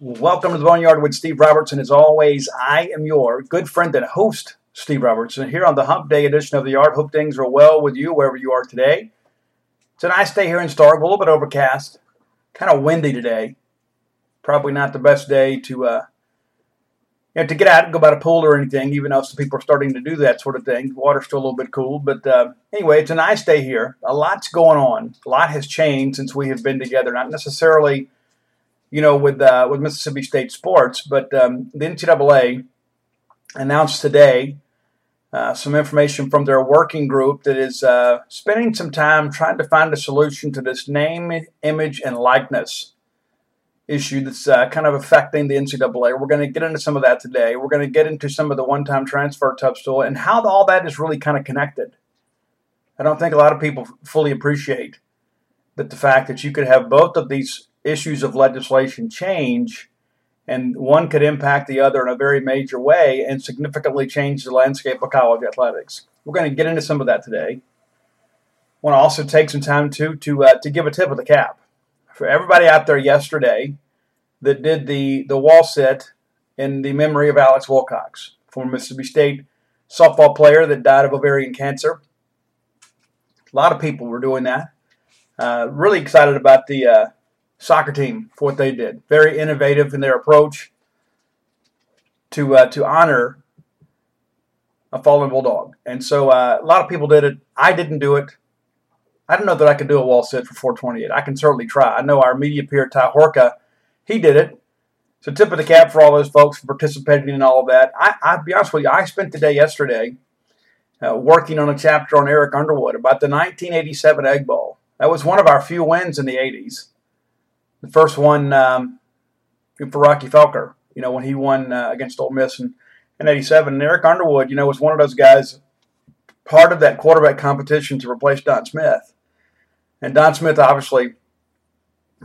Welcome to the Boneyard with Steve Robertson. As always, I am your good friend and host, Steve Robertson, here on the Hump Day edition of the Yard. Hope things are well with you wherever you are today. It's a nice day here in Starkville, a little bit overcast, kind of windy today. Probably not the best day to uh, you know, to get out and go by the pool or anything, even though some people are starting to do that sort of thing. Water's still a little bit cool, but uh, anyway, it's a nice day here. A lot's going on. A lot has changed since we have been together. Not necessarily you know, with uh, with Mississippi State sports. But um, the NCAA announced today uh, some information from their working group that is uh, spending some time trying to find a solution to this name, image, and likeness issue that's uh, kind of affecting the NCAA. We're going to get into some of that today. We're going to get into some of the one-time transfer tool and how all that is really kind of connected. I don't think a lot of people fully appreciate that the fact that you could have both of these issues of legislation change, and one could impact the other in a very major way and significantly change the landscape of college athletics. We're going to get into some of that today. I want to also take some time to to uh, to give a tip of the cap for everybody out there yesterday that did the the wall sit in the memory of Alex Wilcox, former Mississippi State softball player that died of ovarian cancer. A lot of people were doing that. Uh, really excited about the uh, soccer team for what they did. Very innovative in their approach to uh, to honor a fallen bulldog. And so uh, a lot of people did it. I didn't do it. I don't know that I could do a wall sit for 428. I can certainly try. I know our media peer Ty Horka, he did it. So tip of the cap for all those folks for participating in all of that. I, I'll be honest with you, I spent the day yesterday uh, working on a chapter on Eric Underwood about the 1987 Egg Bowl. That was one of our few wins in the 80s the first one um, for Rocky Felker, you know, when he won uh, against Ole Miss in, in 87. And Eric Underwood, you know, was one of those guys, part of that quarterback competition to replace Don Smith. And Don Smith, obviously,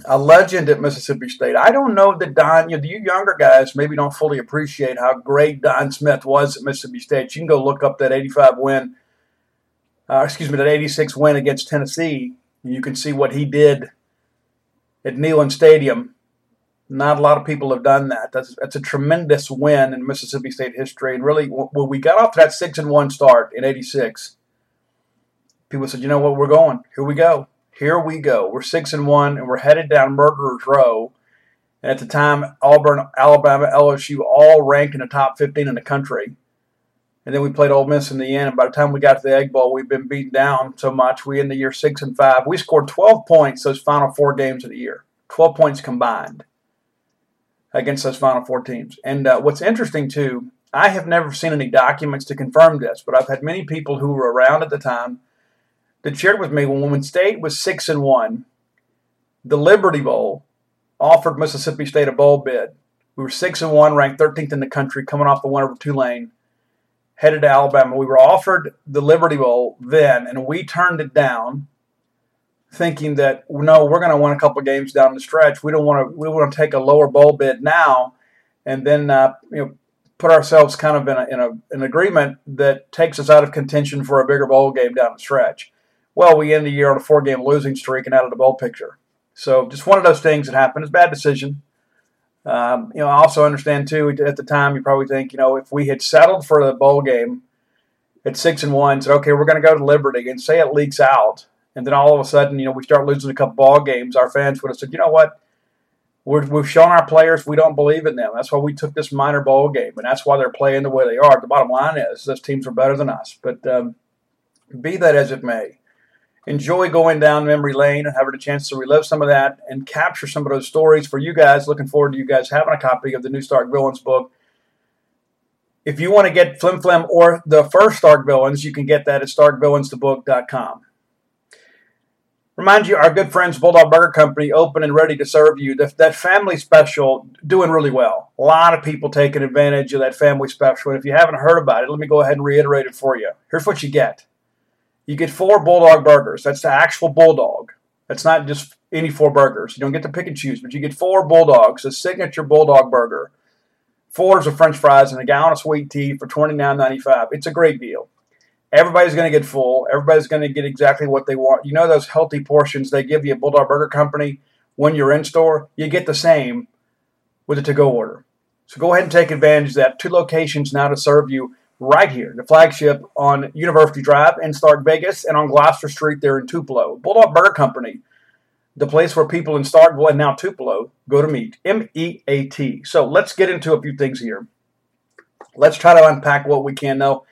a legend at Mississippi State. I don't know that Don, you, know, you younger guys maybe don't fully appreciate how great Don Smith was at Mississippi State. You can go look up that 85 win, uh, excuse me, that 86 win against Tennessee. And you can see what he did at Neyland Stadium. Not a lot of people have done that. That's that's a tremendous win in Mississippi State history. And really, when we got off to that six and one start in '86, people said, "You know what? We're going. Here we go. Here we go. We're six and one, and we're headed down Murderers Row." And at the time, Auburn, Alabama, LSU all ranked in the top 15 in the country. And then we played Ole Miss in the end. And by the time we got to the Egg Bowl, we've been beaten down so much. We in the year six and five. We scored 12 points those final four games of the year. 12 points combined against those final four teams. And uh, what's interesting too, I have never seen any documents to confirm this, but I've had many people who were around at the time that shared with me when when State was six and one, the Liberty Bowl offered Mississippi State a bowl bid. We were six and one, ranked 13th in the country, coming off the win over Tulane headed to Alabama. We were offered the Liberty Bowl then, and we turned it down, thinking that no, we're going to win a couple games down the stretch. We don't want to. We want to take a lower bowl bid now, and then uh, you know put ourselves kind of in a, in a an agreement that takes us out of contention for a bigger bowl game down the stretch. Well, we end the year on a four game losing streak and out of the bowl picture. So just one of those things that happened. It's a bad decision. Um, you know, I also understand too. At the time, you probably think, you know, if we had settled for the bowl game at six and one, said, okay, we're going to go to Liberty, and say it leaks out, and then all of a sudden, you know, we start losing a couple ball games, our fans would have said, you know what? we have shown our players we don't believe in them. That's why we took this minor bowl game, and that's why they're playing the way they are. The bottom line is, those teams are better than us. But um, be that as it may, enjoy going down memory lane and having a chance to relive some of that and capture some of those stories for you guys. Looking forward to you guys having a copy of the new Stark Villains book. If you want to get Flim Flam or the first Stark Villains, you can get that at starkvillainsthebook.com. Remind you, our good friends Bulldog Burger Company open and ready to serve you. That, that family special doing really well. A lot of people taking advantage of that family special. And if you haven't heard about it, let me go ahead and reiterate it for you. Here's what you get. You get four Bulldog burgers. That's the actual Bulldog. That's not just any four burgers. You don't get to pick and choose, but you get four Bulldogs, a signature Bulldog burger, four of French fries, and a gallon of sweet tea for $29.95. It's a great deal. Everybody's going to get full. Everybody's going to get exactly what they want. You know those healthy portions they give you at Bulldog Burger Company when you're in store? You get the same with a to-go order. So go ahead and take advantage of that. Two locations now to serve you right here, the flagship on University Drive in Stark Vegas and on Gloucester Street there in Tupelo. Bulldog Burger Company, the place where people in Starkville and now Tupelo go to meet. M E A T. So let's get into a few things here. Let's try to unpack what we can know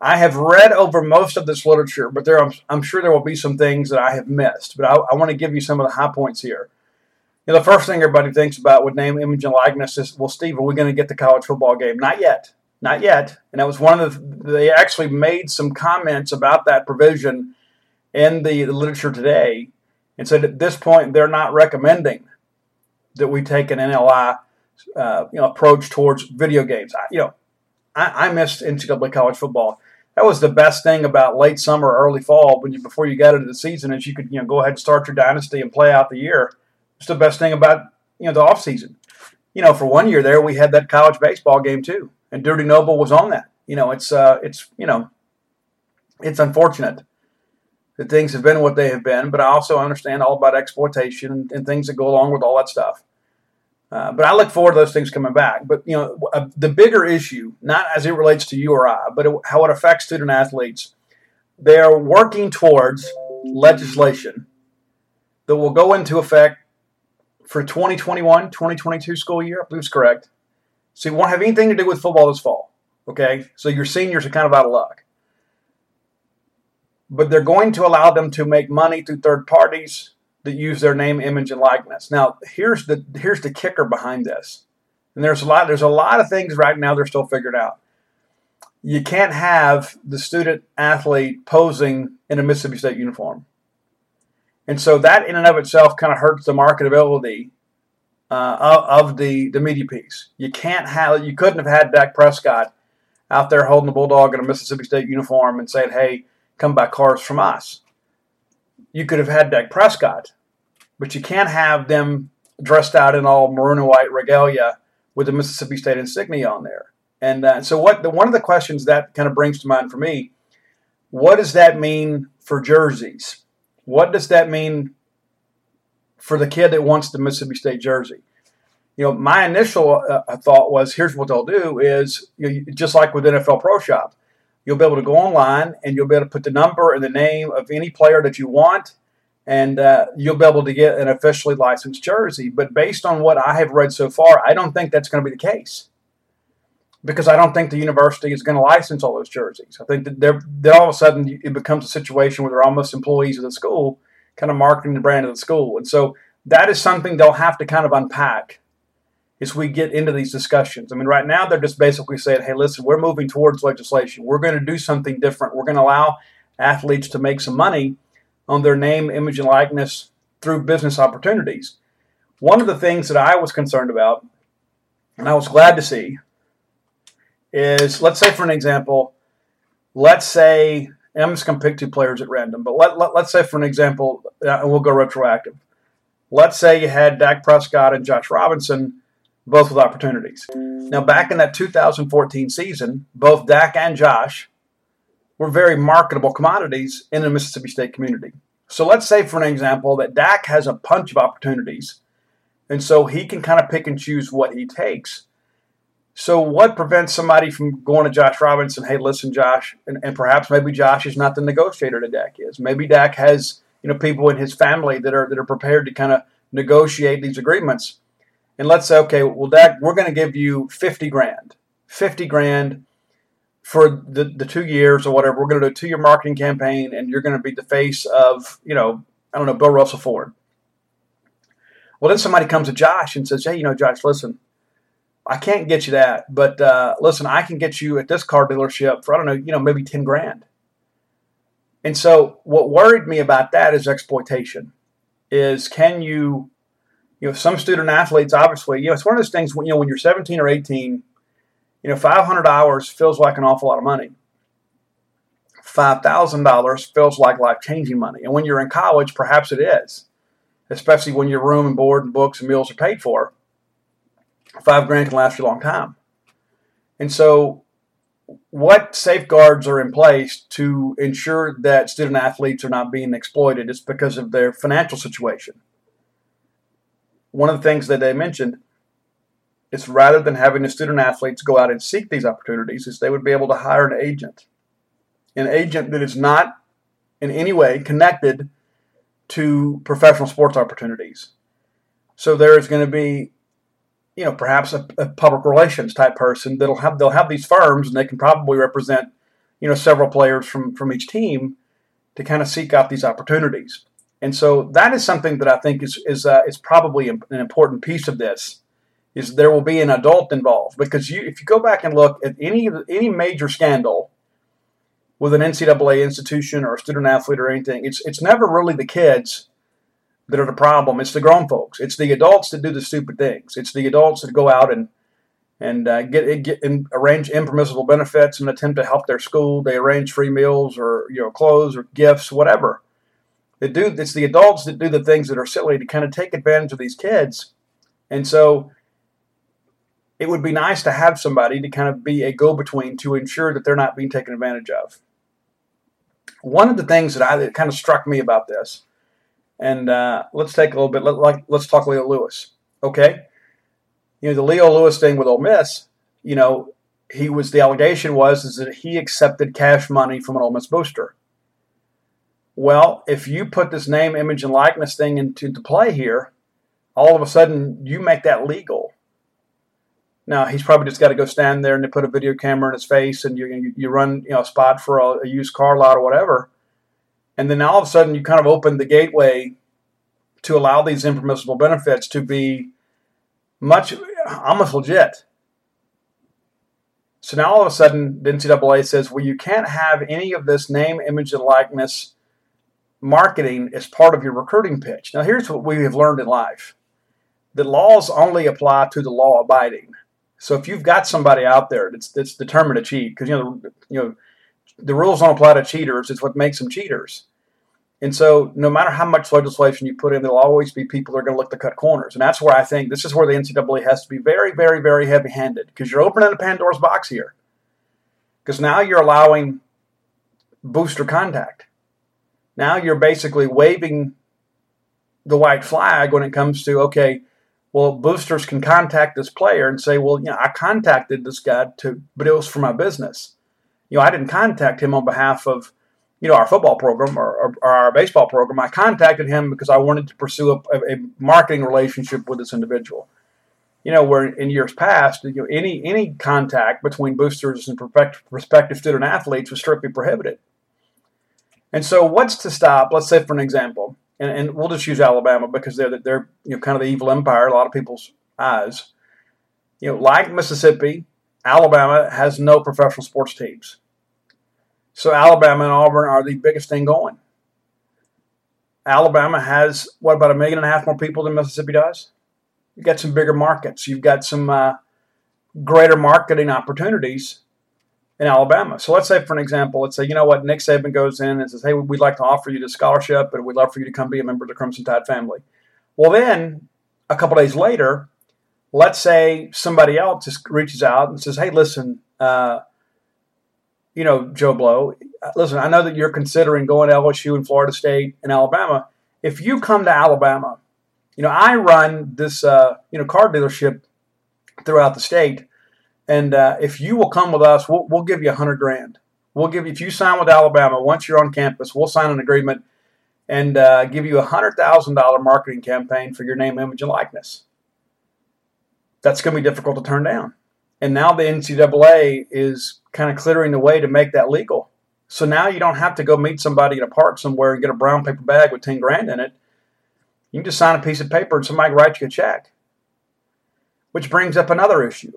I have read over most of this literature, but there I'm, I'm sure there will be some things that I have missed. But I, I want to give you some of the high points here. You know, the first thing everybody thinks about with name, image, and likeness is, well, Steve, are we going to get the college football game? Not yet. Not yet. And that was one of the, they actually made some comments about that provision in the, the literature today and said at this point they're not recommending that we take an NLI uh, you know, approach towards video games. I, you know, I, I missed NCAA college football. That was the best thing about late summer, early fall, when you before you got into the season, is you could you know go ahead and start your dynasty and play out the year. It's the best thing about you know the off season. You know, for one year there, we had that college baseball game too, and Dirty Noble was on that. You know, it's uh, it's you know, it's unfortunate that things have been what they have been, but I also understand all about exploitation and, and things that go along with all that stuff. Uh, but I look forward to those things coming back. But you know, uh, the bigger issue, not as it relates to you or I, but it, how it affects student athletes, they are working towards legislation that will go into effect for 2021 2022 school year. I believe it's correct. So it won't have anything to do with football this fall. Okay, so your seniors are kind of out of luck. But they're going to allow them to make money through third parties that use their name, image, and likeness. Now, here's the here's the kicker behind this. And there's a lot there's a lot of things right now they're still figured out. You can't have the student athlete posing in a Mississippi State uniform. And so that in and of itself kind of hurts the marketability uh, of, the, the media piece. You can't have you couldn't have had Dak Prescott out there holding the bulldog in a Mississippi State uniform and saying, "Hey, come buy cars from us." you could have had Dak Prescott, but you can't have them dressed out in all maroon and white regalia with the Mississippi State insignia on there. And uh, so, what the, one of the questions that kind of brings to mind for me, what does that mean for jerseys? What does that mean for the kid that wants the Mississippi State jersey? You know, my initial uh, thought was, here's what they'll do: is you know, just like with NFL Pro Shop, You'll be able to go online and you'll be able to put the number and the name of any player that you want, and uh, you'll be able to get an officially licensed jersey. But based on what I have read so far, I don't think that's going to be the case because I don't think the university is going to license all those jerseys. I think that they're, they're all of a sudden it becomes a situation where they're almost employees of the school, kind of marketing the brand of the school. And so that is something they'll have to kind of unpack as we get into these discussions. I mean, right now they're just basically saying, hey, listen, we're moving towards legislation. We're going to do something different. We're going to allow athletes to make some money on their name, image, and likeness through business opportunities. One of the things that I was concerned about, and I was glad to see, is let's say, for an example, let's say, I'm just going to pick two players at random, but let, let, let's say, for an example, uh, and we'll go retroactive. Let's say you had Dak Prescott and Josh Robinson both with opportunities. Now, back in that 2014 season, both Dak and Josh were very marketable commodities in the Mississippi State community. So let's say, for an example, that Dak has a bunch of opportunities, and so he can kind of pick and choose what he takes. So, what prevents somebody from going to Josh Robinson? Hey, listen, Josh, and, and perhaps maybe Josh is not the negotiator that Dak is. Maybe Dak has you know people in his family that are that are prepared to kind of negotiate these agreements and let's say, okay, well, Dak, we're going to give you 50 grand, 50 grand for the, the two years or whatever. We're going to do a two year marketing campaign and you're going to be the face of, you know, I don't know, Bill Russell Ford. Well, then somebody comes to Josh and says, hey, you know, Josh, listen, I can't get you that, but uh, listen, I can get you at this car dealership for, I don't know, you know, maybe 10 grand. And so what worried me about that is exploitation. Is can you, you know, some student athletes obviously, you know, it's one of those things when you know when you're 17 or 18, you know, 500 hours feels like an awful lot of money. $5,000 feels like life changing money. And when you're in college, perhaps it is, especially when your room and board and books and meals are paid for. Five grand can last you a long time. And so what safeguards are in place to ensure that student athletes are not being exploited? It's because of their financial situation. One of the things that they mentioned is rather than having the student athletes go out and seek these opportunities, is they would be able to hire an agent, an agent that is not in any way connected to professional sports opportunities. So there is going to be you know, perhaps a, a, public relations type person that'll have they'll have these firms and they can probably represent, you know, several players from from each team to kind of seek out these opportunities. And so that is something that I think is is uh, is probably an important piece of this. Is there will be an adult involved because you if you go back and look at any any major scandal with an NCAA institution or a student athlete or anything, it's it's never really the kids that are the problem. It's the grown folks. It's the adults that do the stupid things. It's the adults that go out and and uh, get get and arrange impermissible benefits and attempt to help their school. They arrange free meals or you know clothes or gifts, whatever. They do. It's the adults that do the things that are silly to kind of take advantage of these kids, and so it would be nice to have somebody to kind of be a go-between to ensure that they're not being taken advantage of. One of the things that I that kind of struck me about this and uh, let's take a little bit. Let, like, let's talk Leo Lewis. Okay, you know the Leo Lewis thing with Ole Miss. You know, he was the allegation was is that he accepted cash money from an Ole Miss booster. Well, if you put this name, image, and likeness thing into, into play here, all of a sudden you make that legal. Now he's probably just got to go stand there and they put a video camera in his face, and you you, run you know a spot for a, a used car lot or whatever and then all of a sudden, you kind of open the gateway to allow these impermissible benefits to be much almost legit. So now all of a sudden, the NCAA says, well, you can't have any of this name, image, and likeness marketing as part of your recruiting pitch. Now, here's what we have learned in life the laws only apply to the law abiding. So if you've got somebody out there that's, that's determined to cheat, because you know, you know, the rules don't apply to cheaters. It's what makes them cheaters. And so, no matter how much legislation you put in, there'll always be people that are going to look to cut corners. And that's where I think this is where the NCAA has to be very, very, very heavy handed because you're opening a Pandora's box here. Because now you're allowing booster contact. Now you're basically waving the white flag when it comes to, okay, well, boosters can contact this player and say, well, you know, I contacted this guy to, but it was for my business you know, I didn't contact him on behalf of, you know, our football program or, or, or our baseball program. I contacted him because I wanted to pursue a, a, marketing relationship with this individual. You know, where in years past, you know, any any contact between boosters and prospective student athletes was strictly prohibited. And so, what's to stop? Let's say, for an example, and, and we'll just use Alabama because they're they're you know kind of the evil empire in a lot of people's eyes. You know, like Mississippi, Alabama has no professional sports teams. So Alabama and Auburn are the biggest thing going. Alabama has what about a million and a half more people than Mississippi does? You've got some bigger markets. You've got some uh, greater marketing opportunities in Alabama. So let's say, for an example, let's say you know what Nick Saban goes in and says, "Hey, we'd like to offer you the scholarship, and we'd love for you to come be a member of the Crimson Tide family." Well, then a couple days later, let's say somebody else just reaches out and says, "Hey, listen." Uh, you know, Joe Blow, listen, I know that you're considering going to LSU and Florida State and Alabama. If you come to Alabama, you know, I run this, uh, you know, car dealership throughout the state. And uh, if you will come with us, we'll, we'll give you a hundred grand. We'll give you, if you sign with Alabama, once you're on campus, we'll sign an agreement and uh, give you a hundred thousand dollar marketing campaign for your name, image, and likeness. That's going to be difficult to turn down. And now the NCAA is kind of clearing the way to make that legal. So now you don't have to go meet somebody in a park somewhere and get a brown paper bag with 10 grand in it. You can just sign a piece of paper and somebody writes you a check. Which brings up another issue.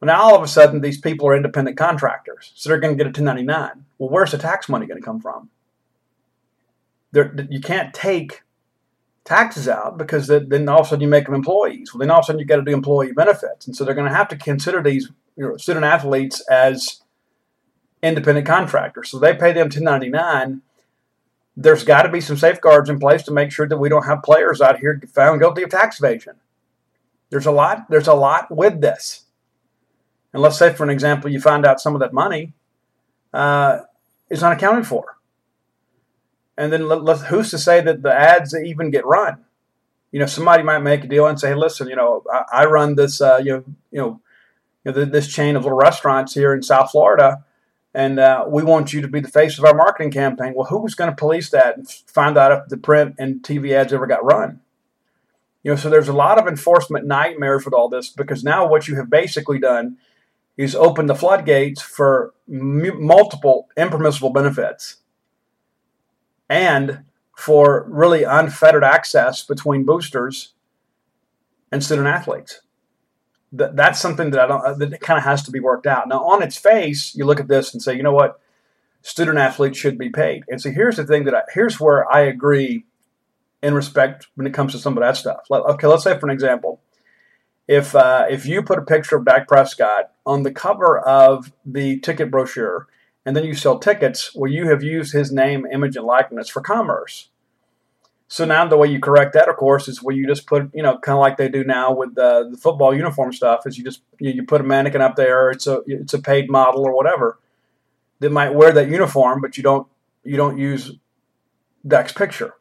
Well, now all of a sudden, these people are independent contractors, so they're going to get a 1099. Well, where's the tax money going to come from? They're, you can't take taxes out because then all of a sudden you make them employees. Well, then all of a sudden you got to do employee benefits, and so they're going to have to consider these you know, student athletes as independent contractors. So they pay them 1099. There's got to be some safeguards in place to make sure that we don't have players out here found guilty of tax evasion. There's a lot. There's a lot with this. And let's say, for an example, you find out some of that money uh, is unaccounted for. And then who's to say that the ads even get run? You know, somebody might make a deal and say, hey, listen, you know, I, I run this, uh, you know, you know, you know, this chain of little restaurants here in South Florida, and uh, we want you to be the face of our marketing campaign. Well, who's going to police that and find out if the print and TV ads ever got run? You know, so there's a lot of enforcement nightmares with all this because now what you have basically done is opened the floodgates for m- multiple impermissible benefits and for really unfettered access between boosters and student athletes. That, that's something that I don't that kind of has to be worked out. Now, on its face, you look at this and say, you know what, student athletes should be paid. And so here's the thing that I, here's where I agree in respect when it comes to some of that stuff. Okay, let's say for an example, if uh, if you put a picture of Dak Prescott on the cover of the ticket brochure, and then you sell tickets, well, you have used his name, image, and likeness for commerce. So now the way you correct that, of course, is where you just put, you know, kind of like they do now with the, the football uniform stuff, is you just you, you put a mannequin up there, it's a it's a paid model or whatever that might wear that uniform, but you don't you don't use Dak's picture.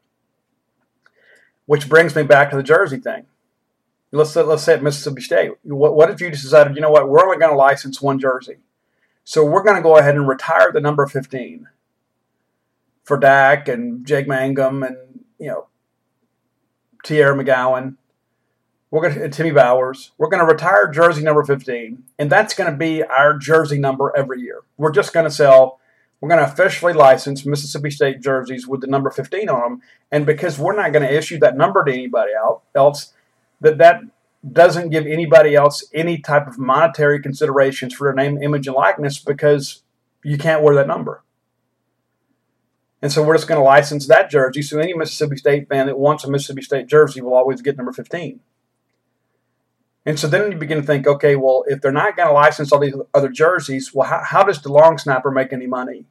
Which brings me back to the jersey thing let's let's say at Mississippi State, what, what if you decided, you know what, we're only going to license one jersey, so we're going to go ahead and retire the number 15 for Dak and Jake Mangum and you know Teaira McCowan. We're going to Timmy Bowers. We're going to retire jersey number 15, and that's going to be our jersey number every year. We're just going to sell. We're going to officially license Mississippi State jerseys with the number 15 on them, and because we're not going to issue that number to anybody else, that that doesn't give anybody else any type of monetary considerations for their name, image, and likeness because you can't wear that number. And so we're just going to license that jersey. So any Mississippi State fan that wants a Mississippi State jersey will always get number 15. And so then you begin to think, okay, well, if they're not going to license all these other jerseys, well, how, how does the long snapper make any money?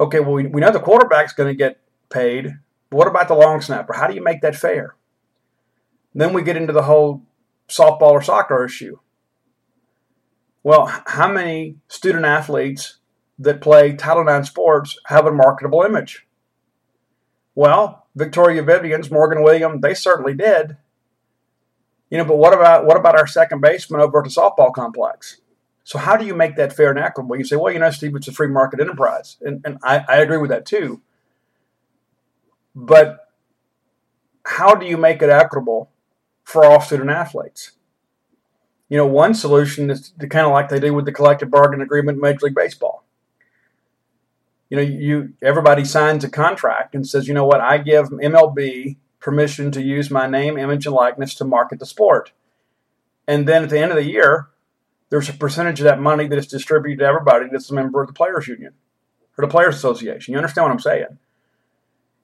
Okay, well, we, we know the quarterback's going to get paid. But what about the long snapper? How do you make that fair? Then we get into the whole softball or soccer issue. Well, how many student athletes that play Title IX sports have a marketable image? Well, Victoria Vivians, Morgan Williams, they certainly did. You know, but what about what about our second baseman over at the softball complex? So how do you make that fair and equitable? You say, well, you know, Steve, it's a free market enterprise, and, and I, I agree with that too. But how do you make it equitable for all student athletes. You know, one solution is to kind of like they do with the collective bargaining agreement in Major League Baseball. You know, you everybody signs a contract and says, you know what, I give MLB permission to use my name, image, and likeness to market the sport. And then at the end of the year, there's a percentage of that money that is distributed to everybody that's a member of the players union or the players association. You understand what I'm saying?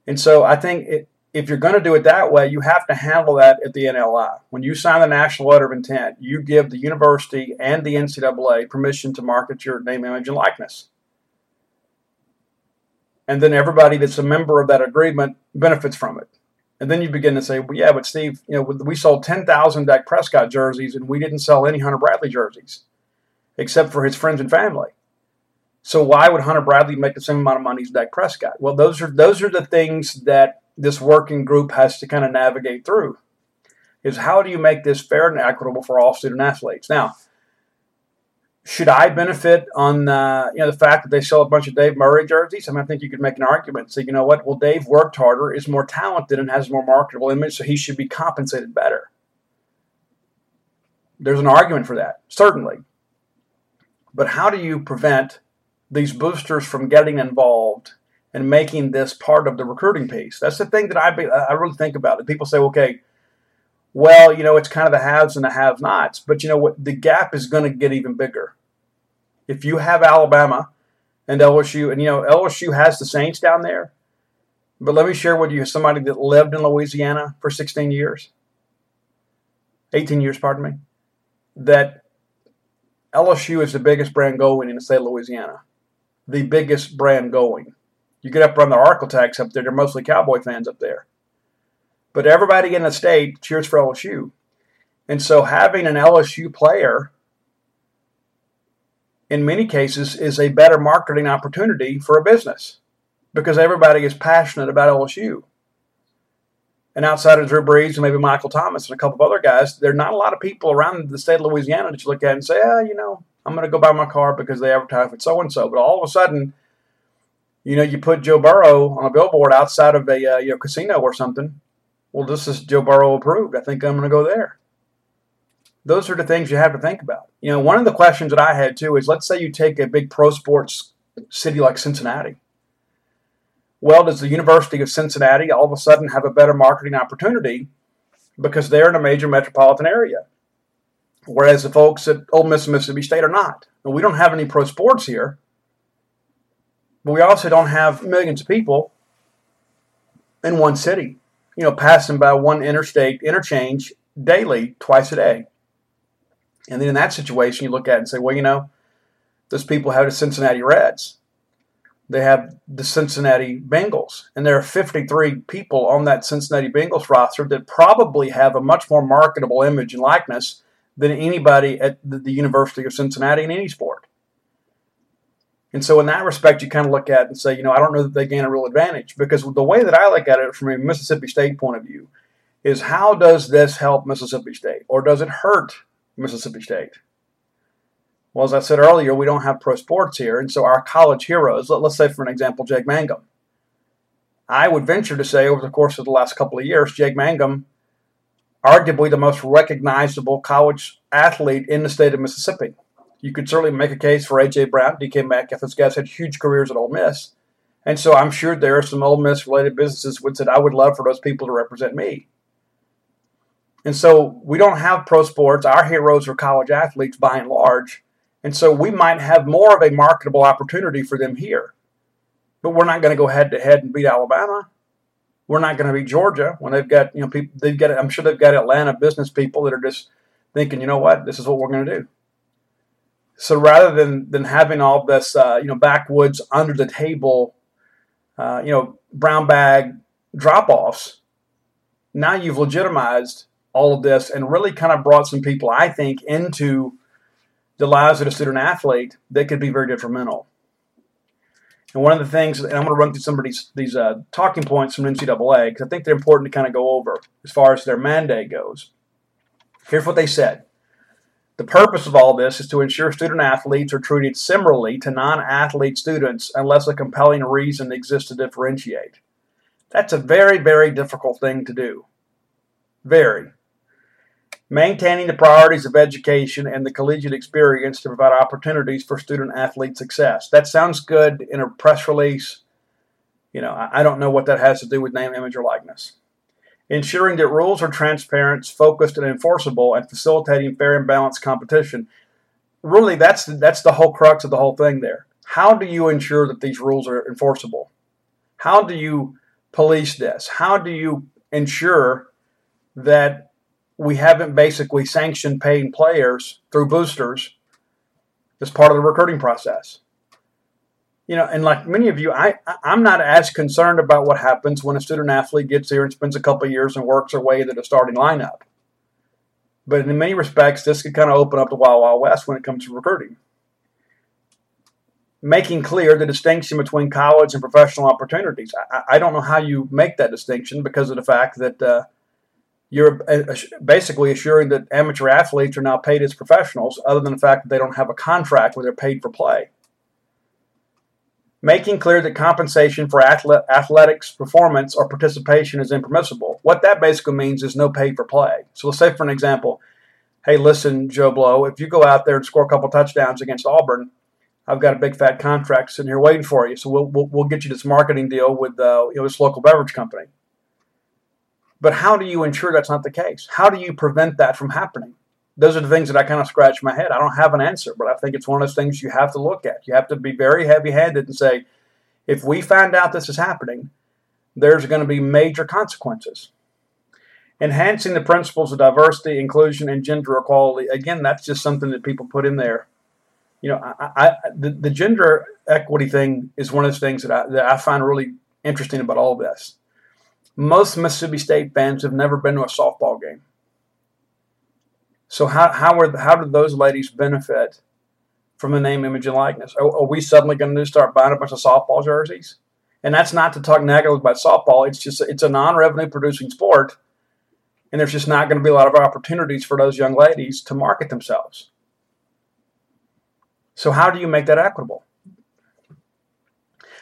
And so I think it, if you're going to do it that way, you have to handle that at the NLI. When you sign the national letter of intent, you give the university and the NCAA permission to market your name, image, and likeness. And then everybody that's a member of that agreement benefits from it. And then you begin to say, well, yeah, but Steve, you know, we sold 10,000 Dak Prescott jerseys and we didn't sell any Hunter Bradley jerseys, except for his friends and family. So why would Hunter Bradley make the same amount of money as Dak Prescott? Well, those are those are the things that this working group has to kind of navigate through is how do you make this fair and equitable for all student athletes? Now, should I benefit on uh, you know the fact that they sell a bunch of Dave Murray jerseys? I mean, I think you could make an argument. Say, you know what? Well, Dave worked harder, is more talented, and has a more marketable image, so he should be compensated better. There's an argument for that, certainly. But how do you prevent these boosters from getting involved and making this part of the recruiting piece. That's the thing that I be, I really think about. It. People say, okay, well, you know, it's kind of the haves and the have nots. But you know what? The gap is going to get even bigger. If you have Alabama and LSU, and you know, LSU has the Saints down there. But let me share with you somebody that lived in Louisiana for 16 years, 18 years, pardon me, that LSU is the biggest brand going in the state of Louisiana. The biggest brand going. You get up around the Arklatex up there, they're mostly Cowboy fans up there. But everybody in the state cheers for LSU. And so having an LSU player in many cases is a better marketing opportunity for a business because everybody is passionate about LSU. And outside of Drew Brees and maybe Michael Thomas and a couple of other guys, there are not a lot of people around the state of Louisiana that you look at and say, ah, you know, I'm going to go buy my car because they advertise with so and so. But all of a sudden, you know, you put Joe Burrow on a billboard outside of a uh, you know casino or something. Well, this is Joe Burrow approved. I think I'm going to go there. Those are the things you have to think about. You know, one of the questions that I had too is, let's say you take a big pro sports city like Cincinnati well, does the University of Cincinnati all of a sudden have a better marketing opportunity because they're in a major metropolitan area? Whereas the folks at Ole Miss and Mississippi State are not. we don't have any pro sports here, but we also don't have millions of people in one city, you know, passing by one interstate interchange daily, twice a day. And then in that situation, you look at it and say, well, you know, those people have the Cincinnati Reds they have the Cincinnati Bengals. And there are 53 people on that Cincinnati Bengals roster that probably have a much more marketable image and likeness than anybody at the University of Cincinnati in any sport. And so, in that respect, you kind of look at and say, you know, I don't know that they gain a real advantage because the way that I look at it from a Mississippi State point of view is how does this help Mississippi State or does it hurt Mississippi State? Well, as I said earlier, we don't have pro sports here, and so our college heroes, let, us say for an example, Jake Mangum. I would venture to say over the course of the last couple of years, Jake Mangum, arguably the most recognizable college athlete in the state of Mississippi. You could certainly make a case for A.J. Brown, DK Metcalf. Those guys had huge careers at Ole Miss. And so I'm sure there are some Ole Miss related businesses which said, I would love for those people to represent me. And so we don't have pro sports. Our heroes are college athletes by and large. And so we might have more of a marketable opportunity for them here. But we're not going to go head to head and beat Alabama. We're not going to beat Georgia when they've got, you know, people, they've got, I'm sure they've got Atlanta business people that are just thinking, you know what, this is what we're going to do. So rather than, than having all this, uh, you know, backwoods, under the table, uh, you know, brown bag drop offs, now you've legitimized all of this and really kind of brought some people, I think, into the lives of a student athlete that could be very detrimental. And one of the things, and I'm going to run through some of these, these uh, talking points from NCAA because I think they're important to kind of go over as far as their mandate goes. Here's what they said. The purpose of all this is to ensure student athletes are treated similarly to non athlete students unless a compelling reason exists to differentiate. That's a very, very difficult thing to do. Very maintaining the priorities of education and the collegiate experience to provide opportunities for student athlete success. That sounds good in a press release. You know, I don't know what that has to do with name, image, or likeness. Ensuring that rules are transparent, focused, and enforceable, and facilitating fair and balanced competition. Really, that's the, that's the whole crux of the whole thing there. How do you ensure that these rules are enforceable? How do you police this? How do you ensure that we haven't basically sanctioned paying players through boosters as part of the recruiting process. You know, and like many of you, I I'm not as concerned about what happens when a student athlete gets here and spends a couple years and works their way to the starting lineup. But in many respects, this could kind of open up the wild, wild west when it comes to recruiting. Making clear the distinction between college and professional opportunities. I, I don't know how you make that distinction because of the fact that uh, you're basically assuring that amateur athletes are now paid as professionals, other than the fact that they don't have a contract where they're paid for play. Making clear that compensation for athletics performance or participation is impermissible. What that basically means is no pay for play. So let's say, for an example, hey, listen, Joe Blow, if you go out there and score a couple touchdowns against Auburn, I've got a big fat contract sitting here waiting for you. So we'll, we'll, we'll get you this marketing deal with uh, you know, this local beverage company But how do you ensure that's not the case? How do you prevent that from happening? Those are the things that I kind of scratch my head. I don't have an answer, but I think it's one of those things you have to look at. You have to be very heavy handed and say, if we find out this is happening, there's going to be major consequences. Enhancing the principles of diversity, inclusion, and gender equality. Again, that's just something that people put in there. You know, I, I, the, the gender equity thing is one of those things that I, that I find really interesting about all of this. Most Mississippi State fans have never been to a softball game. So how how are how do those ladies benefit from the name, image, and likeness? Are, are we suddenly going to start buying a bunch of softball jerseys? And that's not to talk negatively about softball. It's just it's a non-revenue producing sport, and there's just not going to be a lot of opportunities for those young ladies to market themselves. So how do you make that equitable?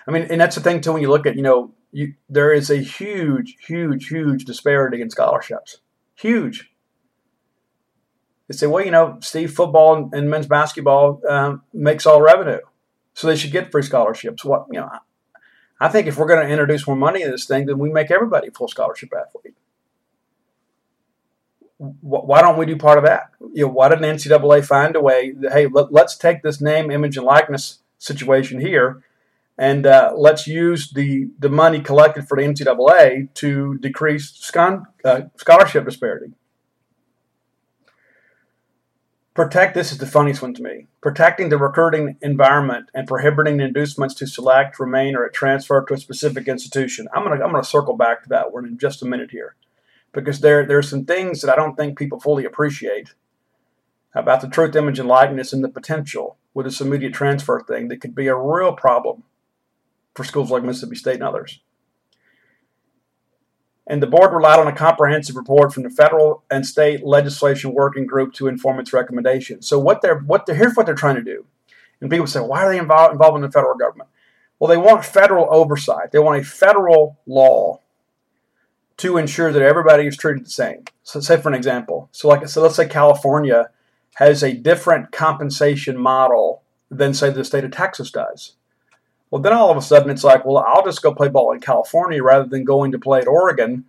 I mean, and that's the thing too. When you look at, you know, you, there is a huge, huge, huge disparity in scholarships. Huge. They say, well, you know, Steve, football and men's basketball um, makes all revenue, so they should get free scholarships. What you know, I think if we're going to introduce more money in this thing, then we make everybody full scholarship athlete. Why don't we do part of that? You know, why didn't NCAA find a way? That, hey, let, us take this name, image, and likeness situation here and uh, let's use the, the money collected for the NCAA to decrease scon, uh, scholarship disparity. Protect, this is the funniest one to me. Protecting the recruiting environment and prohibiting inducements to select, remain, or transfer to a specific institution. I'm going to I'm gonna circle back to that one in just a minute here because there, there are some things that I don't think people fully appreciate about the truth, image, and likeness and the potential with this immediate transfer thing that could be a real problem for schools like Mississippi State and others. And the board relied on a comprehensive report from the federal and state legislation working group to inform its recommendations. So what they're what they're, here's what they're trying to do. And people say, why are they involved, involved in the federal government? Well, they want federal oversight. They want a federal law to ensure that everybody is treated the same. So, say for an example, so like so, let's say California has a different compensation model than say the state of Texas does. Well, then all of a sudden it's like, well, I'll just go play ball in California rather than going to play at Oregon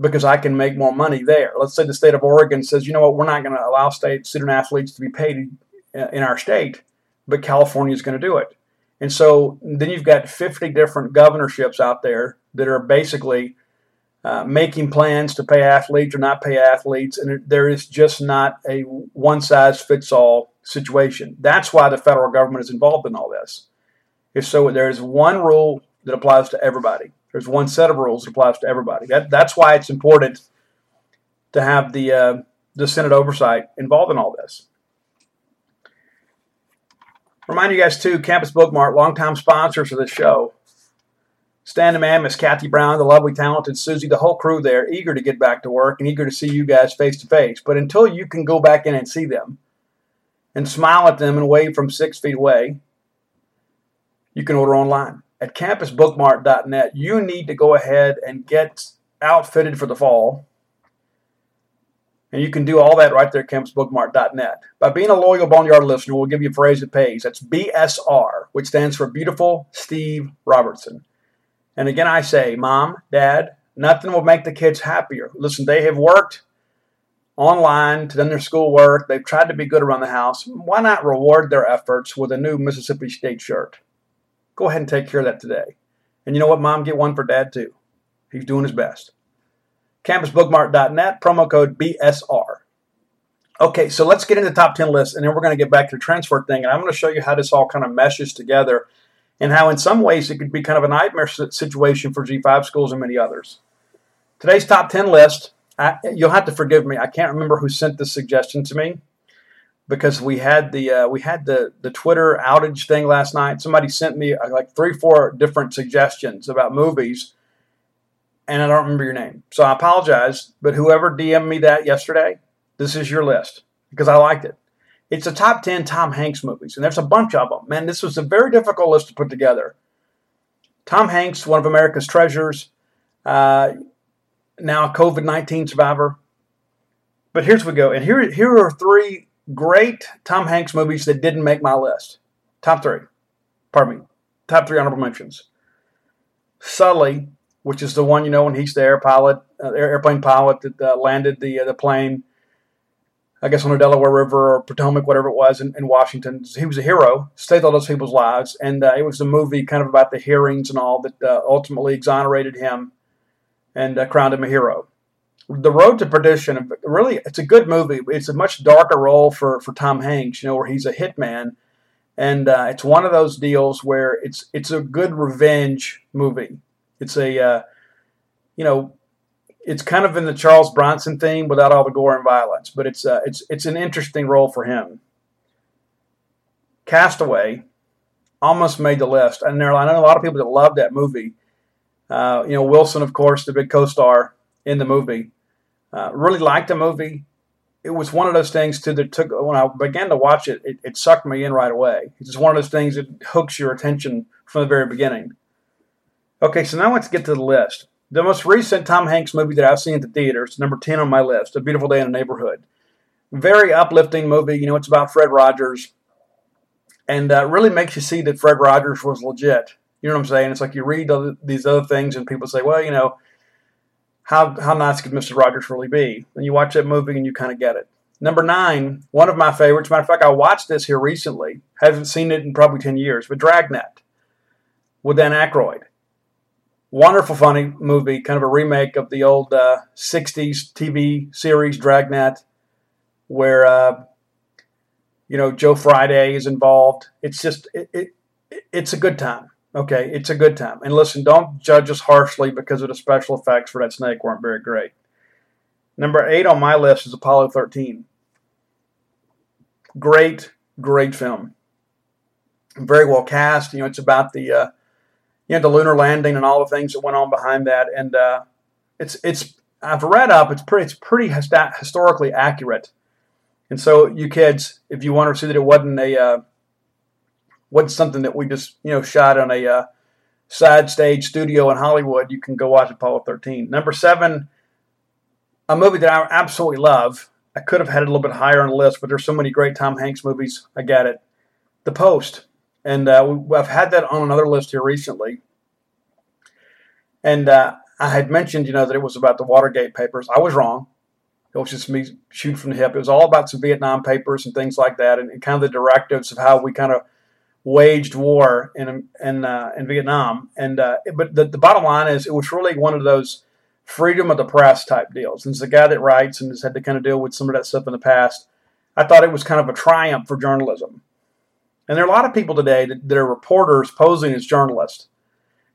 because I can make more money there. Let's say the state of Oregon says, you know what, we're not going to allow state student athletes to be paid in our state, but California is going to do it. And so then you've got 50 different governorships out there that are basically uh, making plans to pay athletes or not pay athletes, and there is just not a one size fits all situation. That's why the federal government is involved in all this is so there's one rule that applies to everybody. There's one set of rules that applies to everybody. That, that's why it's important to have the uh, the Senate oversight involved in all this. Remind you guys too, Campus Bookmart, longtime sponsors of this show. Stan the man, Miss Kathy Brown, the lovely, talented Susie, the whole crew there, eager to get back to work and eager to see you guys face to face. But until you can go back in and see them and smile at them and wave from six feet away, you can order online at campusbookmart.net. You need to go ahead and get outfitted for the fall. And you can do all that right there at campusbookmart.net. By being a loyal Boneyard listener, we'll give you a phrase that pays. That's BSR, which stands for Beautiful Steve Robertson. And again, I say, Mom, Dad, nothing will make the kids happier. Listen, they have worked online to done their schoolwork. They've tried to be good around the house. Why not reward their efforts with a new Mississippi State shirt? Go ahead and take care of that today. And you know what, Mom? Get one for Dad too. He's doing his best. CampusBookmart.net, promo code BSR. Okay, so let's get into the top 10 list, and then we're going to get back to the transfer thing. And I'm going to show you how this all kind of meshes together and how, in some ways, it could be kind of a nightmare situation for G5 schools and many others. Today's top 10 list, I, you'll have to forgive me. I can't remember who sent this suggestion to me because we had the uh, we had the the Twitter outage thing last night. Somebody sent me uh, like three four different suggestions about movies, and I don't remember your name, so I apologize. But whoever DM'd me that yesterday, this is your list because I liked it. It's a top ten Tom Hanks movies, and there's a bunch of them. Man, this was a very difficult list to put together. Tom Hanks, one of America's treasures, uh, now a COVID nineteen survivor. But here's we go, and here here are three great Tom Hanks movies that didn't make my list. Top three. Pardon me. Top three honorable mentions. Sully, which is the one you know when he's the air pilot, uh, airplane pilot that uh, landed the uh, the plane. I guess on the Delaware River or Potomac, whatever it was, in, in Washington. He was a hero, saved all those people's lives, and uh, it was a movie kind of about the hearings and all that uh, ultimately exonerated him and uh, crowned him a hero. The Road to Perdition, really, it's a good movie. It's a much darker role for, for Tom Hanks, you know, where he's a hitman, and uh, it's one of those deals where it's it's a good revenge movie. It's a, uh, you know, it's kind of in the Charles Bronson theme without all the gore and violence, but it's uh, it's it's an interesting role for him. Castaway almost made the list, and there I know a lot of people that love that movie. Uh, you know, Wilson, of course, the big co-star in the movie. Uh, really liked the movie. It was one of those things too that took when I began to watch it, it, it sucked me in right away. It's just one of those things that hooks your attention from the very beginning. Okay, so now let's get to the list. The most recent Tom Hanks movie that I've seen at the theaters, number 10 on my list, A Beautiful Day in the Neighborhood. Very uplifting movie. You know, it's about Fred Rogers. And uh, really makes you see that Fred Rogers was legit. You know what I'm saying? It's like you read these other things and people say, well, you know, how, how nice could Mr. Rogers really be? And you watch that movie and you kind of get it. Number nine, one of my favorites. Matter of fact, I watched this here recently. Haven't seen it in probably 10 years, but Dragnet with Dan Aykroyd wonderful, funny movie, kind of a remake of the old uh, '60s TV series Dragnet, where uh, you know Joe Friday is involved. It's just it, it, it's a good time. Okay, it's a good time. And listen, don't judge us harshly because of the special effects for that snake weren't very great. Number eight on my list is Apollo 13. Great, great film. Very well cast. You know, it's about the uh, you know the lunar landing and all the things that went on behind that. And uh, it's it's I've read up. It's pretty it's pretty historically accurate. And so you kids, if you want to see that it wasn't a uh, wasn't something that we just you know shot on a uh, side stage studio in Hollywood, you can go watch Apollo 13. Number seven, a movie that I absolutely love. I could have had it a little bit higher on the list, but there's so many great Tom Hanks movies. I got it. The Post and uh, we, I've had that on another list here recently. And uh, I had mentioned, you know, that it was about the Watergate papers. I was wrong. It was just me shooting from the hip. It was all about some Vietnam papers and things like that, and, and kind of the directives of how we kind of waged war in in uh, in Vietnam. And uh, but the, the bottom line is, it was really one of those freedom of the press type deals. And it's the guy that writes and has had to kind of deal with some of that stuff in the past. I thought it was kind of a triumph for journalism and there are a lot of people today that, that are reporters posing as journalists.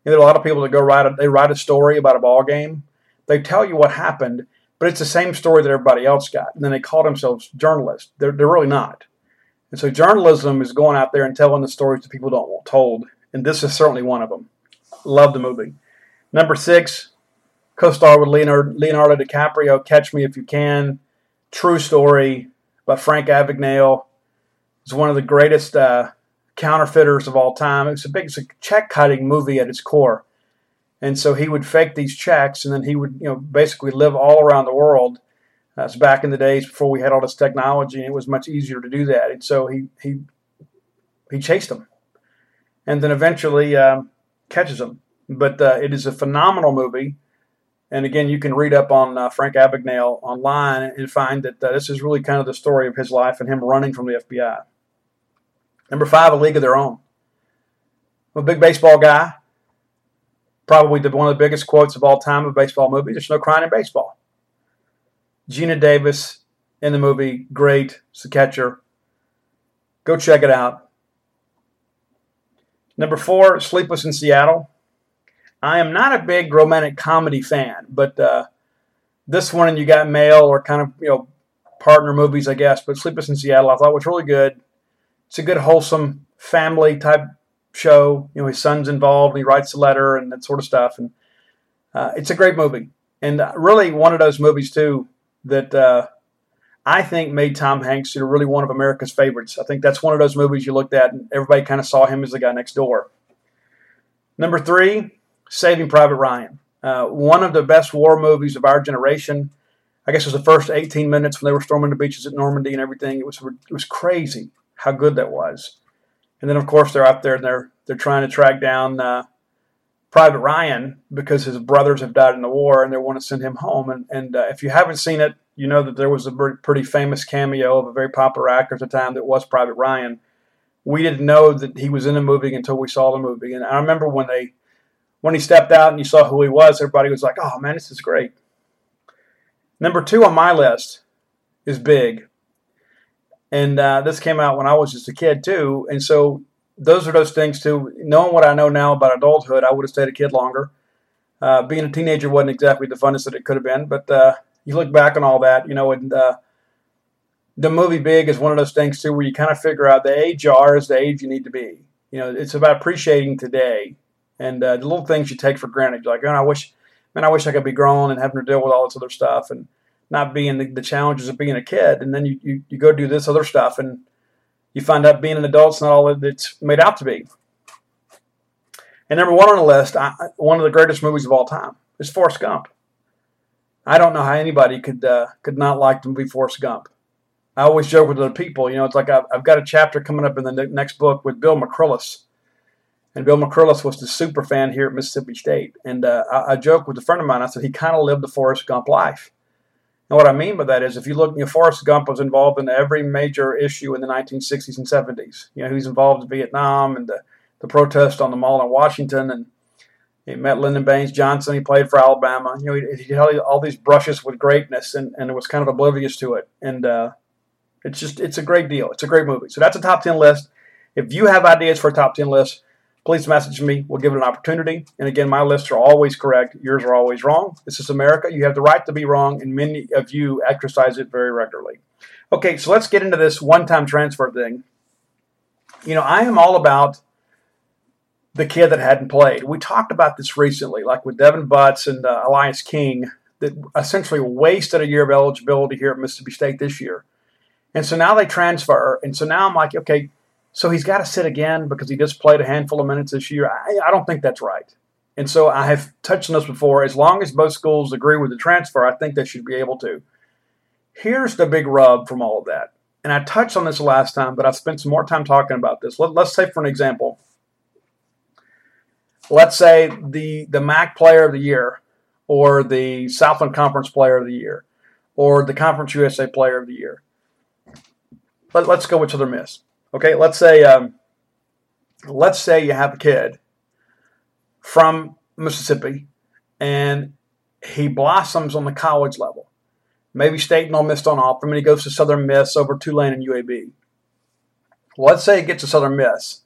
Know, there are a lot of people that go write a, they write a story about a ball game. They tell you what happened, but it's the same story that everybody else got. And then they call themselves journalists. They're, they're really not. And so journalism is going out there and telling the stories that people don't want told. And this is certainly one of them. Love the movie. Number six, co-star with Leonardo, Leonardo DiCaprio, Catch Me If You Can. True story by Frank Abagnale is one of the greatest uh, counterfeiters of all time. It's a big, it's check cutting movie at its core, and so he would fake these checks, and then he would, you know, basically live all around the world. That's back in the days before we had all this technology, and it was much easier to do that. And so he he he chased them, and then eventually um, catches them. But uh, it is a phenomenal movie. And again, you can read up on uh, Frank Abagnale online and find that uh, this is really kind of the story of his life and him running from the FBI. Number five, A League of Their Own. I'm a big baseball guy. Probably the, one of the biggest quotes of all time of baseball movies. There's no crying in baseball. Geena Davis in the movie, great. It's a catcher. Go check it out. Number four, Sleepless in Seattle. I am not a big romantic comedy fan, but uh, this one and you got male or kind of you know partner movies, I guess. But Sleepless in Seattle, I thought was really good it's a good wholesome family type show. You know, his son's involved. He writes a letter and that sort of stuff, and uh, it's a great movie. And uh, really, one of those movies too that uh, I think made Tom Hanks you know, really one of America's favorites. I think that's one of those movies you looked at and everybody kind of saw him as the guy next door. Number three, Saving Private Ryan. Uh, one of the best war movies of our generation. I guess it was the first 18 minutes when they were storming the beaches at Normandy and everything. It was it was crazy how good that was. And then of course they're out there and they're they're trying to track down uh, Private Ryan because his brothers have died in the war and they want to send him home. And, and uh, if you haven't seen it, you know that there was a pretty famous cameo of a very popular actor at the time that was Private Ryan. We didn't know that he was in the movie until we saw the movie. And I remember when they when he stepped out and you saw who he was, everybody was like, "Oh man, this is great." Number two on my list is Big, and uh, this came out when I was just a kid too. And so those are those things too. Knowing what I know now about adulthood, I would have stayed a kid longer. Uh, being a teenager wasn't exactly the funnest that it could have been, but uh, you look back on all that, you know, and uh, the movie Big is one of those things too, where you kind of figure out the age you are is the age you need to be. You know, it's about appreciating today and uh, the little things you take for granted. You're like, oh, I wish, man, I wish I could be grown and having to deal with all this other stuff and not being the, the challenges of being a kid. And then you, you, you go do this other stuff and you find out being an adult's not all that it's made out to be. And number one on the list, I, one of the greatest movies of all time, is Forrest Gump. I don't know how anybody could uh, could not like the movie Forrest Gump. I always joke with other people, you know, it's like I've, I've got a chapter coming up in the next book with Bill McCrillis. And Bill McCrillis was the super fan here at Mississippi State. And uh, I, I joked with a friend of mine, I said he kind of lived the Forrest Gump life. And what I mean by that is, if you look, you know, Forrest Gump was involved in every major issue in the 1960s and 70s. You know, he was involved in Vietnam and the, the protest on the mall in Washington, and he met Lyndon Baines Johnson. He played for Alabama. You know, he, he all these brushes with greatness, and, and was kind of oblivious to it. And uh, it's just, it's a great deal. It's a great movie. So that's a top 10 list. If you have ideas for a top 10 list, please message me. We'll give it an opportunity. And again, my lists are always correct. Yours are always wrong. This is America. You have the right to be wrong, and many of you exercise it very regularly. Okay, so let's get into this one time transfer thing. You know, I am all about the kid that hadn't played. We talked about this recently, like with Devin Butts and uh, Elias King, that essentially wasted a year of eligibility here at Mississippi State this year. And so now they transfer. And so now I'm like, okay, so he's got to sit again because he just played a handful of minutes this year. I, I don't think that's right. And so I have touched on this before. As long as both schools agree with the transfer, I think they should be able to. Here's the big rub from all of that. And I touched on this last time, but I've spent some more time talking about this. Let, us say, for an example, let's say the, the MAC player of the year, or the Southland Conference player of the year, or the Conference USA player of the year. Let, us go with Southern Miss. Okay, let's say um, let's say you have a kid from Mississippi and he blossoms on the college level. Maybe State and Ole Miss don't offer him, and he goes to Southern Miss over Tulane and UAB. let's say he gets to Southern Miss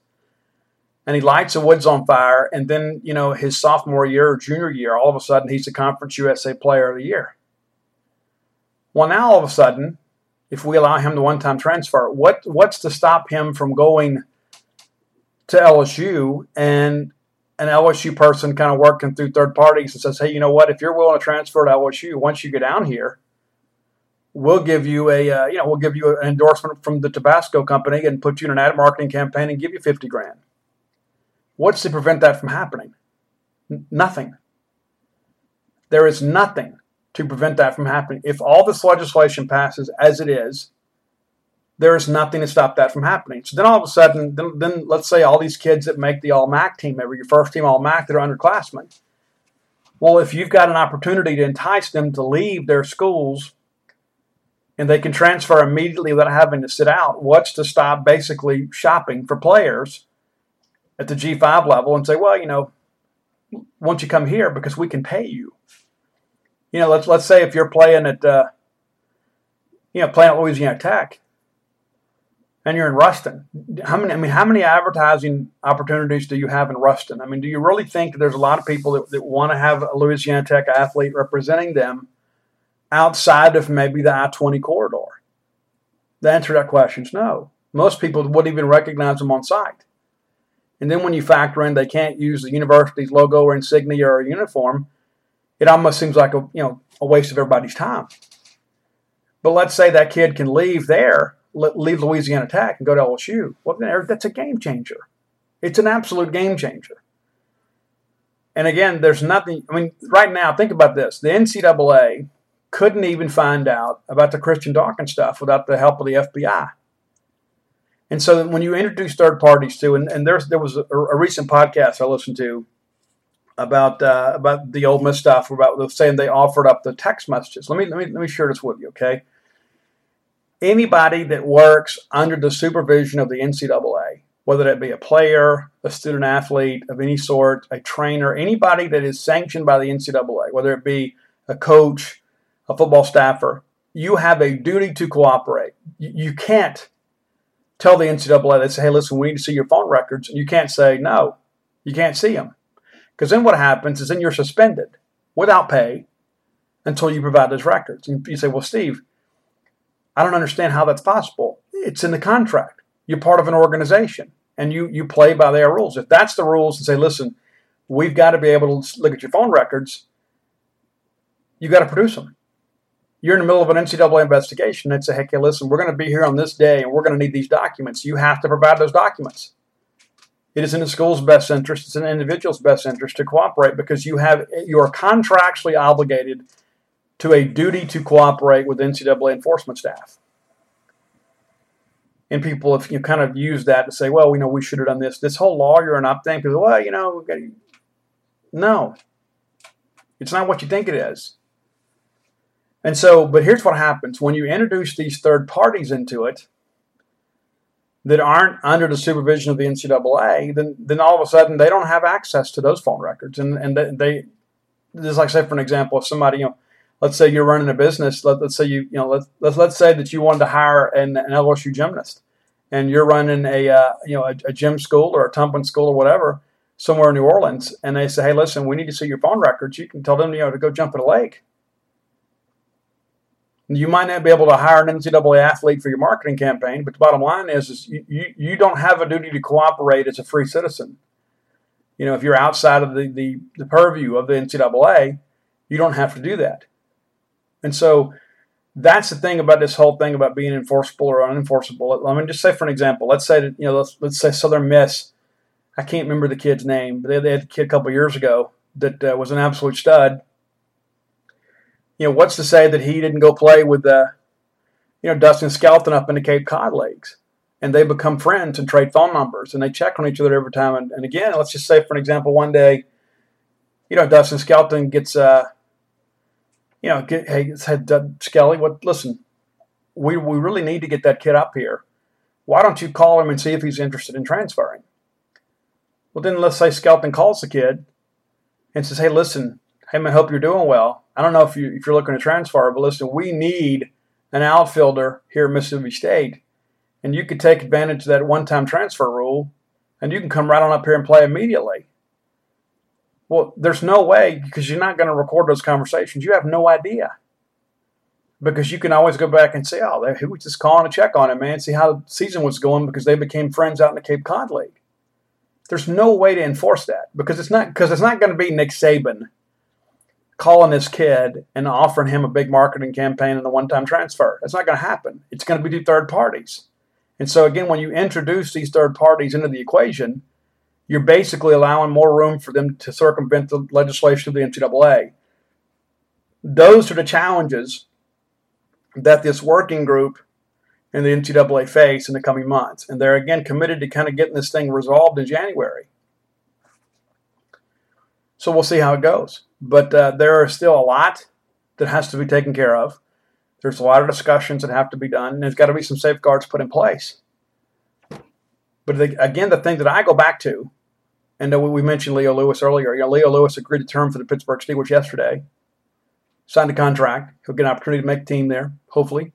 and he lights the woods on fire, and then you know his sophomore year or junior year, all of a sudden he's the Conference USA Player of the Year. Well, now all of a sudden if we allow him the one-time transfer. What what's to stop him from going to LSU and an LSU person kind of working through third parties and says, hey, you know what? If you're willing to transfer to LSU, once you get down here, we'll give you a uh, you know we'll give you an endorsement from the Tabasco company and put you in an ad marketing campaign and give you fifty grand. What's to prevent that from happening? N- nothing. There is nothing to prevent that from happening. If all this legislation passes as it is, there is nothing to stop that from happening. So then all of a sudden, then, then let's say all these kids that make the All MAC team every year, first team All MAC that are underclassmen. Well, if you've got an opportunity to entice them to leave their schools and they can transfer immediately without having to sit out, what's to stop basically shopping for players at the G5 level and say, well, you know, won't you come here because we can pay you? You know, let's let's say if you're playing at, uh, you know, playing at Louisiana Tech, and you're in Ruston, how many? I mean, how many advertising opportunities do you have in Ruston? I mean, do you really think there's a lot of people that, that want to have a Louisiana Tech athlete representing them outside of maybe the I-20 corridor? The answer to that question is no. Most people wouldn't even recognize them on sight. And then when you factor in they can't use the university's logo or insignia or uniform, it almost seems like a you know a waste of everybody's time. But let's say that kid can leave there, leave Louisiana Tech, and go to LSU. Well, that's a game changer. It's an absolute game changer. And again, there's nothing. I mean, right now, think about this: the NCAA couldn't even find out about the Christian Dawkins stuff without the help of the FBI. And so, when you introduce third parties to, and, and there was a, a recent podcast I listened to about uh, about the Ole Miss stuff about saying they offered up the text messages. Let me let me let me share this with you, okay? Anybody that works under the supervision of the NCAA, whether that be a player, a student athlete of any sort, a trainer, anybody that is sanctioned by the NCAA, whether it be a coach, a football staffer, you have a duty to cooperate. You can't tell the NCAA, they say, hey, listen, we need to see your phone records. And you can't say, no, you can't see them. Because then what happens is then you're suspended without pay until you provide those records. And you say, well, Steve, I don't understand how that's possible. It's in the contract. You're part of an organization and you, you play by their rules. If that's the rules and say, listen, we've got to be able to look at your phone records, you got to produce them you're in the middle of an NCAA investigation and say, hey, listen, we're going to be here on this day and we're going to need these documents. You have to provide those documents. It is in the school's best interest, it's in the individual's best interest to cooperate because you have you are contractually obligated to a duty to cooperate with NCAA enforcement staff. And people have you kind of used that to say, well, we know we should have done this. This whole lawyer and up thing, people, well, you know, no, it's not what you think it is. And so, but here's what happens when you introduce these third parties into it that aren't under the supervision of the NCAA, then then all of a sudden they don't have access to those phone records, and and they, they just like say for an example, if somebody you know, let's say you're running a business, let, us say you you know let's, let's let's say that you wanted to hire an, an LSU gymnast, and you're running a uh, you know a, a gym school or a tumbling school or whatever somewhere in New Orleans, and they say, hey, listen, we need to see your phone records. You can tell them you know to go jump in a lake you might not be able to hire an NCAA athlete for your marketing campaign, but the bottom line is, is you, you, don't have a duty to cooperate as a free citizen. You know, if you're outside of the, the, the purview of the NCAA, you don't have to do that. And so that's the thing about this whole thing about being enforceable or unenforceable. Let me just say, for an example, let's say that, you know, let's, let's say Southern Miss, I can't remember the kid's name, but they, they had a kid a couple years ago that uh, was an absolute stud you know, what's to say that he didn't go play with, uh, you know, Dustin Skelton up in the Cape Cod leagues, and they become friends and trade phone numbers, and they check on each other every time. And, and again, let's just say, for an example, one day, you know, Dustin Skelton gets, uh, you know, get, hey, said uh, Skelly, what? Listen, we we really need to get that kid up here. Why don't you call him and see if he's interested in transferring? Well, then let's say Skelton calls the kid and says, hey, listen, hey man, hope you're doing well. I don't know if you if you're looking to transfer, but listen, we need an outfielder here at Mississippi State, and you could take advantage of that one-time transfer rule, and you can come right on up here and play immediately. Well, there's no way because you're not going to record those conversations. You have no idea because you can always go back and say, "Oh, who was just calling to check on him, man? See how the season was going because they became friends out in the Cape Cod League." There's no way to enforce that because it's not because it's not going to be Nick Saban calling this kid and offering him a big marketing campaign and a one-time transfer. That's not going to happen. It's going to be through third parties. And so again, when you introduce these third parties into the equation, you're basically allowing more room for them to circumvent the legislation of the NCAA. Those are the challenges that this working group and the NCAA face in the coming months. And they're again committed to kind of getting this thing resolved in January. So we'll see how it goes. But uh, there are still a lot that has to be taken care of. There's a lot of discussions that have to be done, and there's got to be some safeguards put in place. But the, again, the thing that I go back to, and we mentioned Leo Lewis earlier. You know, Leo Lewis agreed to term for the Pittsburgh Steelers yesterday, signed a contract. He'll get an opportunity to make the team there, hopefully.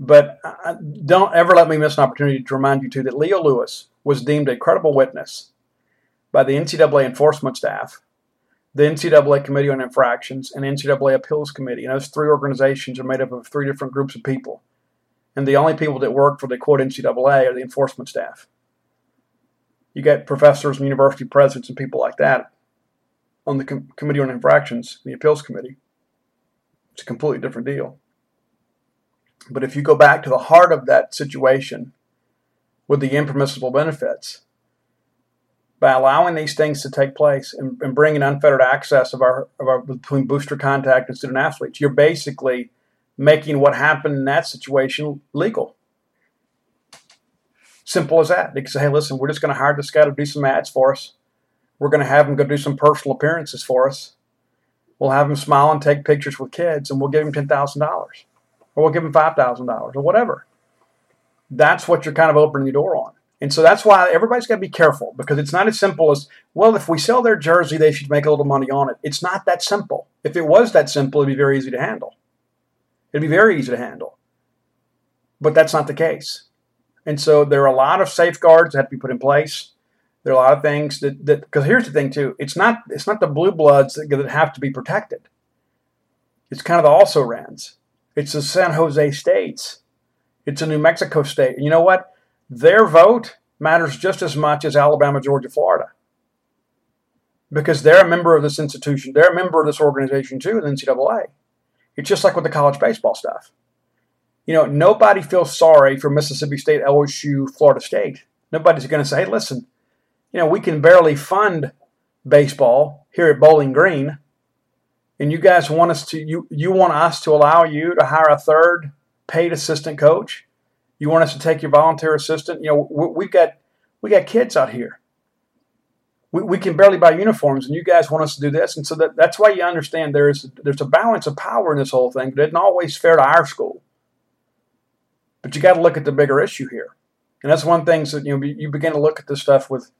But uh, don't ever let me miss an opportunity to remind you, too, that Leo Lewis was deemed a credible witness by the NCAA enforcement staff, the NCAA Committee on Infractions, and NCAA Appeals Committee. And those three organizations are made up of three different groups of people. And the only people that work for the quote NCAA are the enforcement staff. You get professors and university presidents and people like that on the Com- Committee on Infractions, the Appeals Committee. It's a completely different deal. But if you go back to the heart of that situation with the impermissible benefits, by allowing these things to take place and, and bringing unfettered access of our, of our between booster contact and student athletes, you're basically making what happened in that situation legal. Simple as that. They can say, hey, listen, we're just going to hire this guy to do some ads for us. We're going to have him go do some personal appearances for us. We'll have him smile and take pictures with kids, and we'll give him ten thousand dollars, or we'll give him five thousand dollars, or whatever. That's what you're kind of opening the door on. And so that's why everybody's got to be careful because it's not as simple as, well, if we sell their jersey, they should make a little money on it. It's not that simple. If it was that simple, it'd be very easy to handle. It'd be very easy to handle. But that's not the case. And so there are a lot of safeguards that have to be put in place. There are a lot of things that, because here's the thing too, it's not it's not the blue bloods that, that have to be protected. It's kind of the also rans. It's the San Jose states. It's a New Mexico state. And you know what? Their vote matters just as much as Alabama, Georgia, Florida. Because they're a member of this institution. They're a member of this organization too, the NCAA. It's just like with the college baseball stuff. You know, nobody feels sorry for Mississippi State, LSU, Florida State. Nobody's going to say, hey, listen, you know, we can barely fund baseball here at Bowling Green, and you guys want us to you you want us to allow you to hire a third paid assistant coach you want us to take your volunteer assistant? You know, we, have got we got kids out here. We, we can barely buy uniforms, and you guys want us to do this, and so that, that's why you understand there's there's a balance of power in this whole thing. But it isn't always fair to our school. But you got to look at the bigger issue here, and that's one thing that you know you begin to look at this stuff with,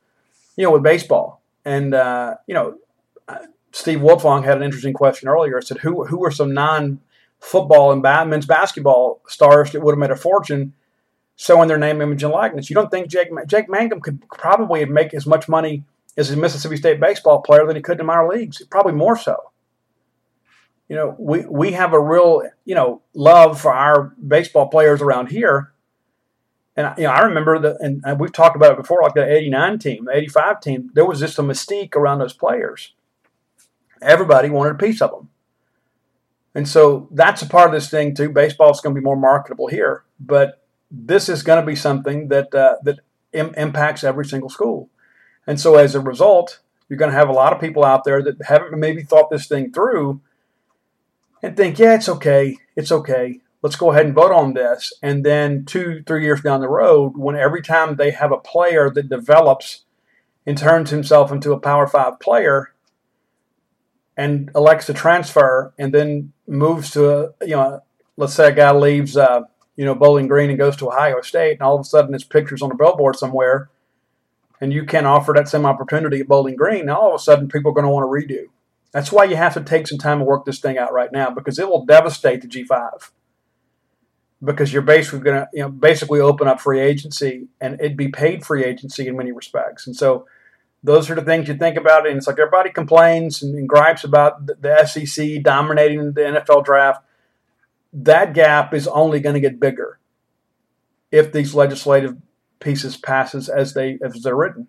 you know, with baseball, and uh, you know, Steve Wiltfong had an interesting question earlier. I said, who who are some non football and men's basketball stars that would have made a fortune showing their name, image, and likeness. You don't think Jake Jake Mangum could probably make as much money as a Mississippi State baseball player than he could in minor leagues? Probably more so. You know, we we have a real you know love for our baseball players around here. And you know, I remember that, and we've talked about it before, like the '89 team, the '85 team. There was just a mystique around those players. Everybody wanted a piece of them, and so that's a part of this thing too. Baseball is going to be more marketable here, but this is going to be something that uh, that Im- impacts every single school. And so as a result, you're going to have a lot of people out there that haven't maybe thought this thing through and think, yeah, it's okay, it's okay. Let's go ahead and vote on this. And then two, three years down the road, when every time they have a player that develops and turns himself into a Power Five player and elects to transfer and then moves to, a, you know, let's say a guy leaves. Uh, you know, Bowling Green and goes to Ohio State, and all of a sudden his picture's on a billboard somewhere, and you can't offer that same opportunity at Bowling Green, now all of a sudden people are going to want to redo. That's why you have to take some time to work this thing out right now because it will devastate the G5. Because you're basically going to, you know, basically open up free agency, and it'd be paid free agency in many respects. And so, those are the things you think about. And it's like everybody complains and, gripes about the SEC dominating the NFL draft that gap is only going to get bigger if these legislative pieces passes as they as they're written.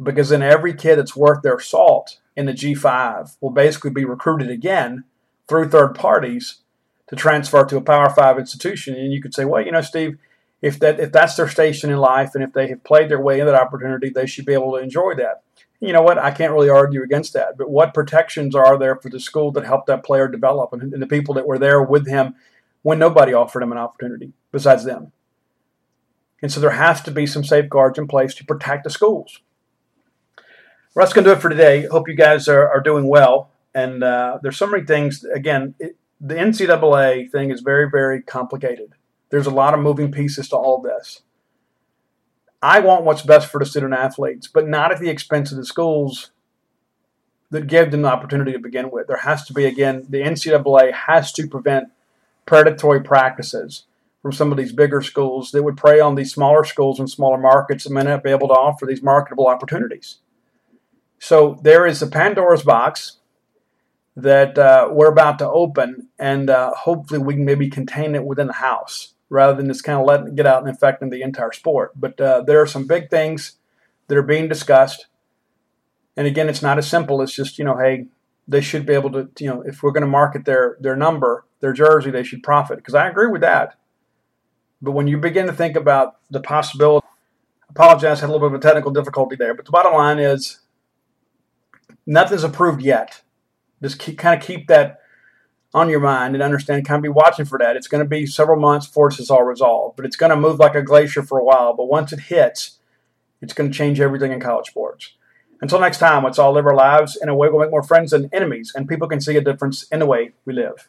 Because then every kid that's worth their salt in the G5 will basically be recruited again through third parties to transfer to a Power Five institution. And you could say, well, you know, Steve, if that if that's their station in life and if they have played their way in that opportunity, they should be able to enjoy that you know what? I can't really argue against that. But what protections are there for the school that helped that player develop and, and the people that were there with him when nobody offered him an opportunity besides them? And so there has to be some safeguards in place to protect the schools. Well, that's going to do it for today. Hope you guys are, are doing well. And uh, there's so many things. Again, it, the NCAA thing is very, very complicated. There's a lot of moving pieces to all of this. I want what's best for the student athletes, but not at the expense of the schools that give them the opportunity to begin with. There has to be, again, the NCAA has to prevent predatory practices from some of these bigger schools that would prey on these smaller schools and smaller markets and may not be able to offer these marketable opportunities. So there is a Pandora's box that uh, we're about to open, and uh, hopefully we can maybe contain it within the house rather than just kind of letting it get out and infecting the entire sport. But uh, there are some big things that are being discussed. And again, it's not as simple as just, you know, hey, they should be able to, you know, if we're going to market their, their number, their jersey, they should profit. Because I agree with that. But when you begin to think about the possibility, apologize, had a little bit of a technical difficulty there. But the bottom line is nothing's approved yet. Just keep, kind of keep that on your mind and understand, kind of be watching for that. It's going to be several months before this is all resolved, but it's going to move like a glacier for a while. But once it hits, it's going to change everything in college sports. Until next time, let's all live our lives in a way we'll make more friends than enemies, and people can see a difference in the way we live.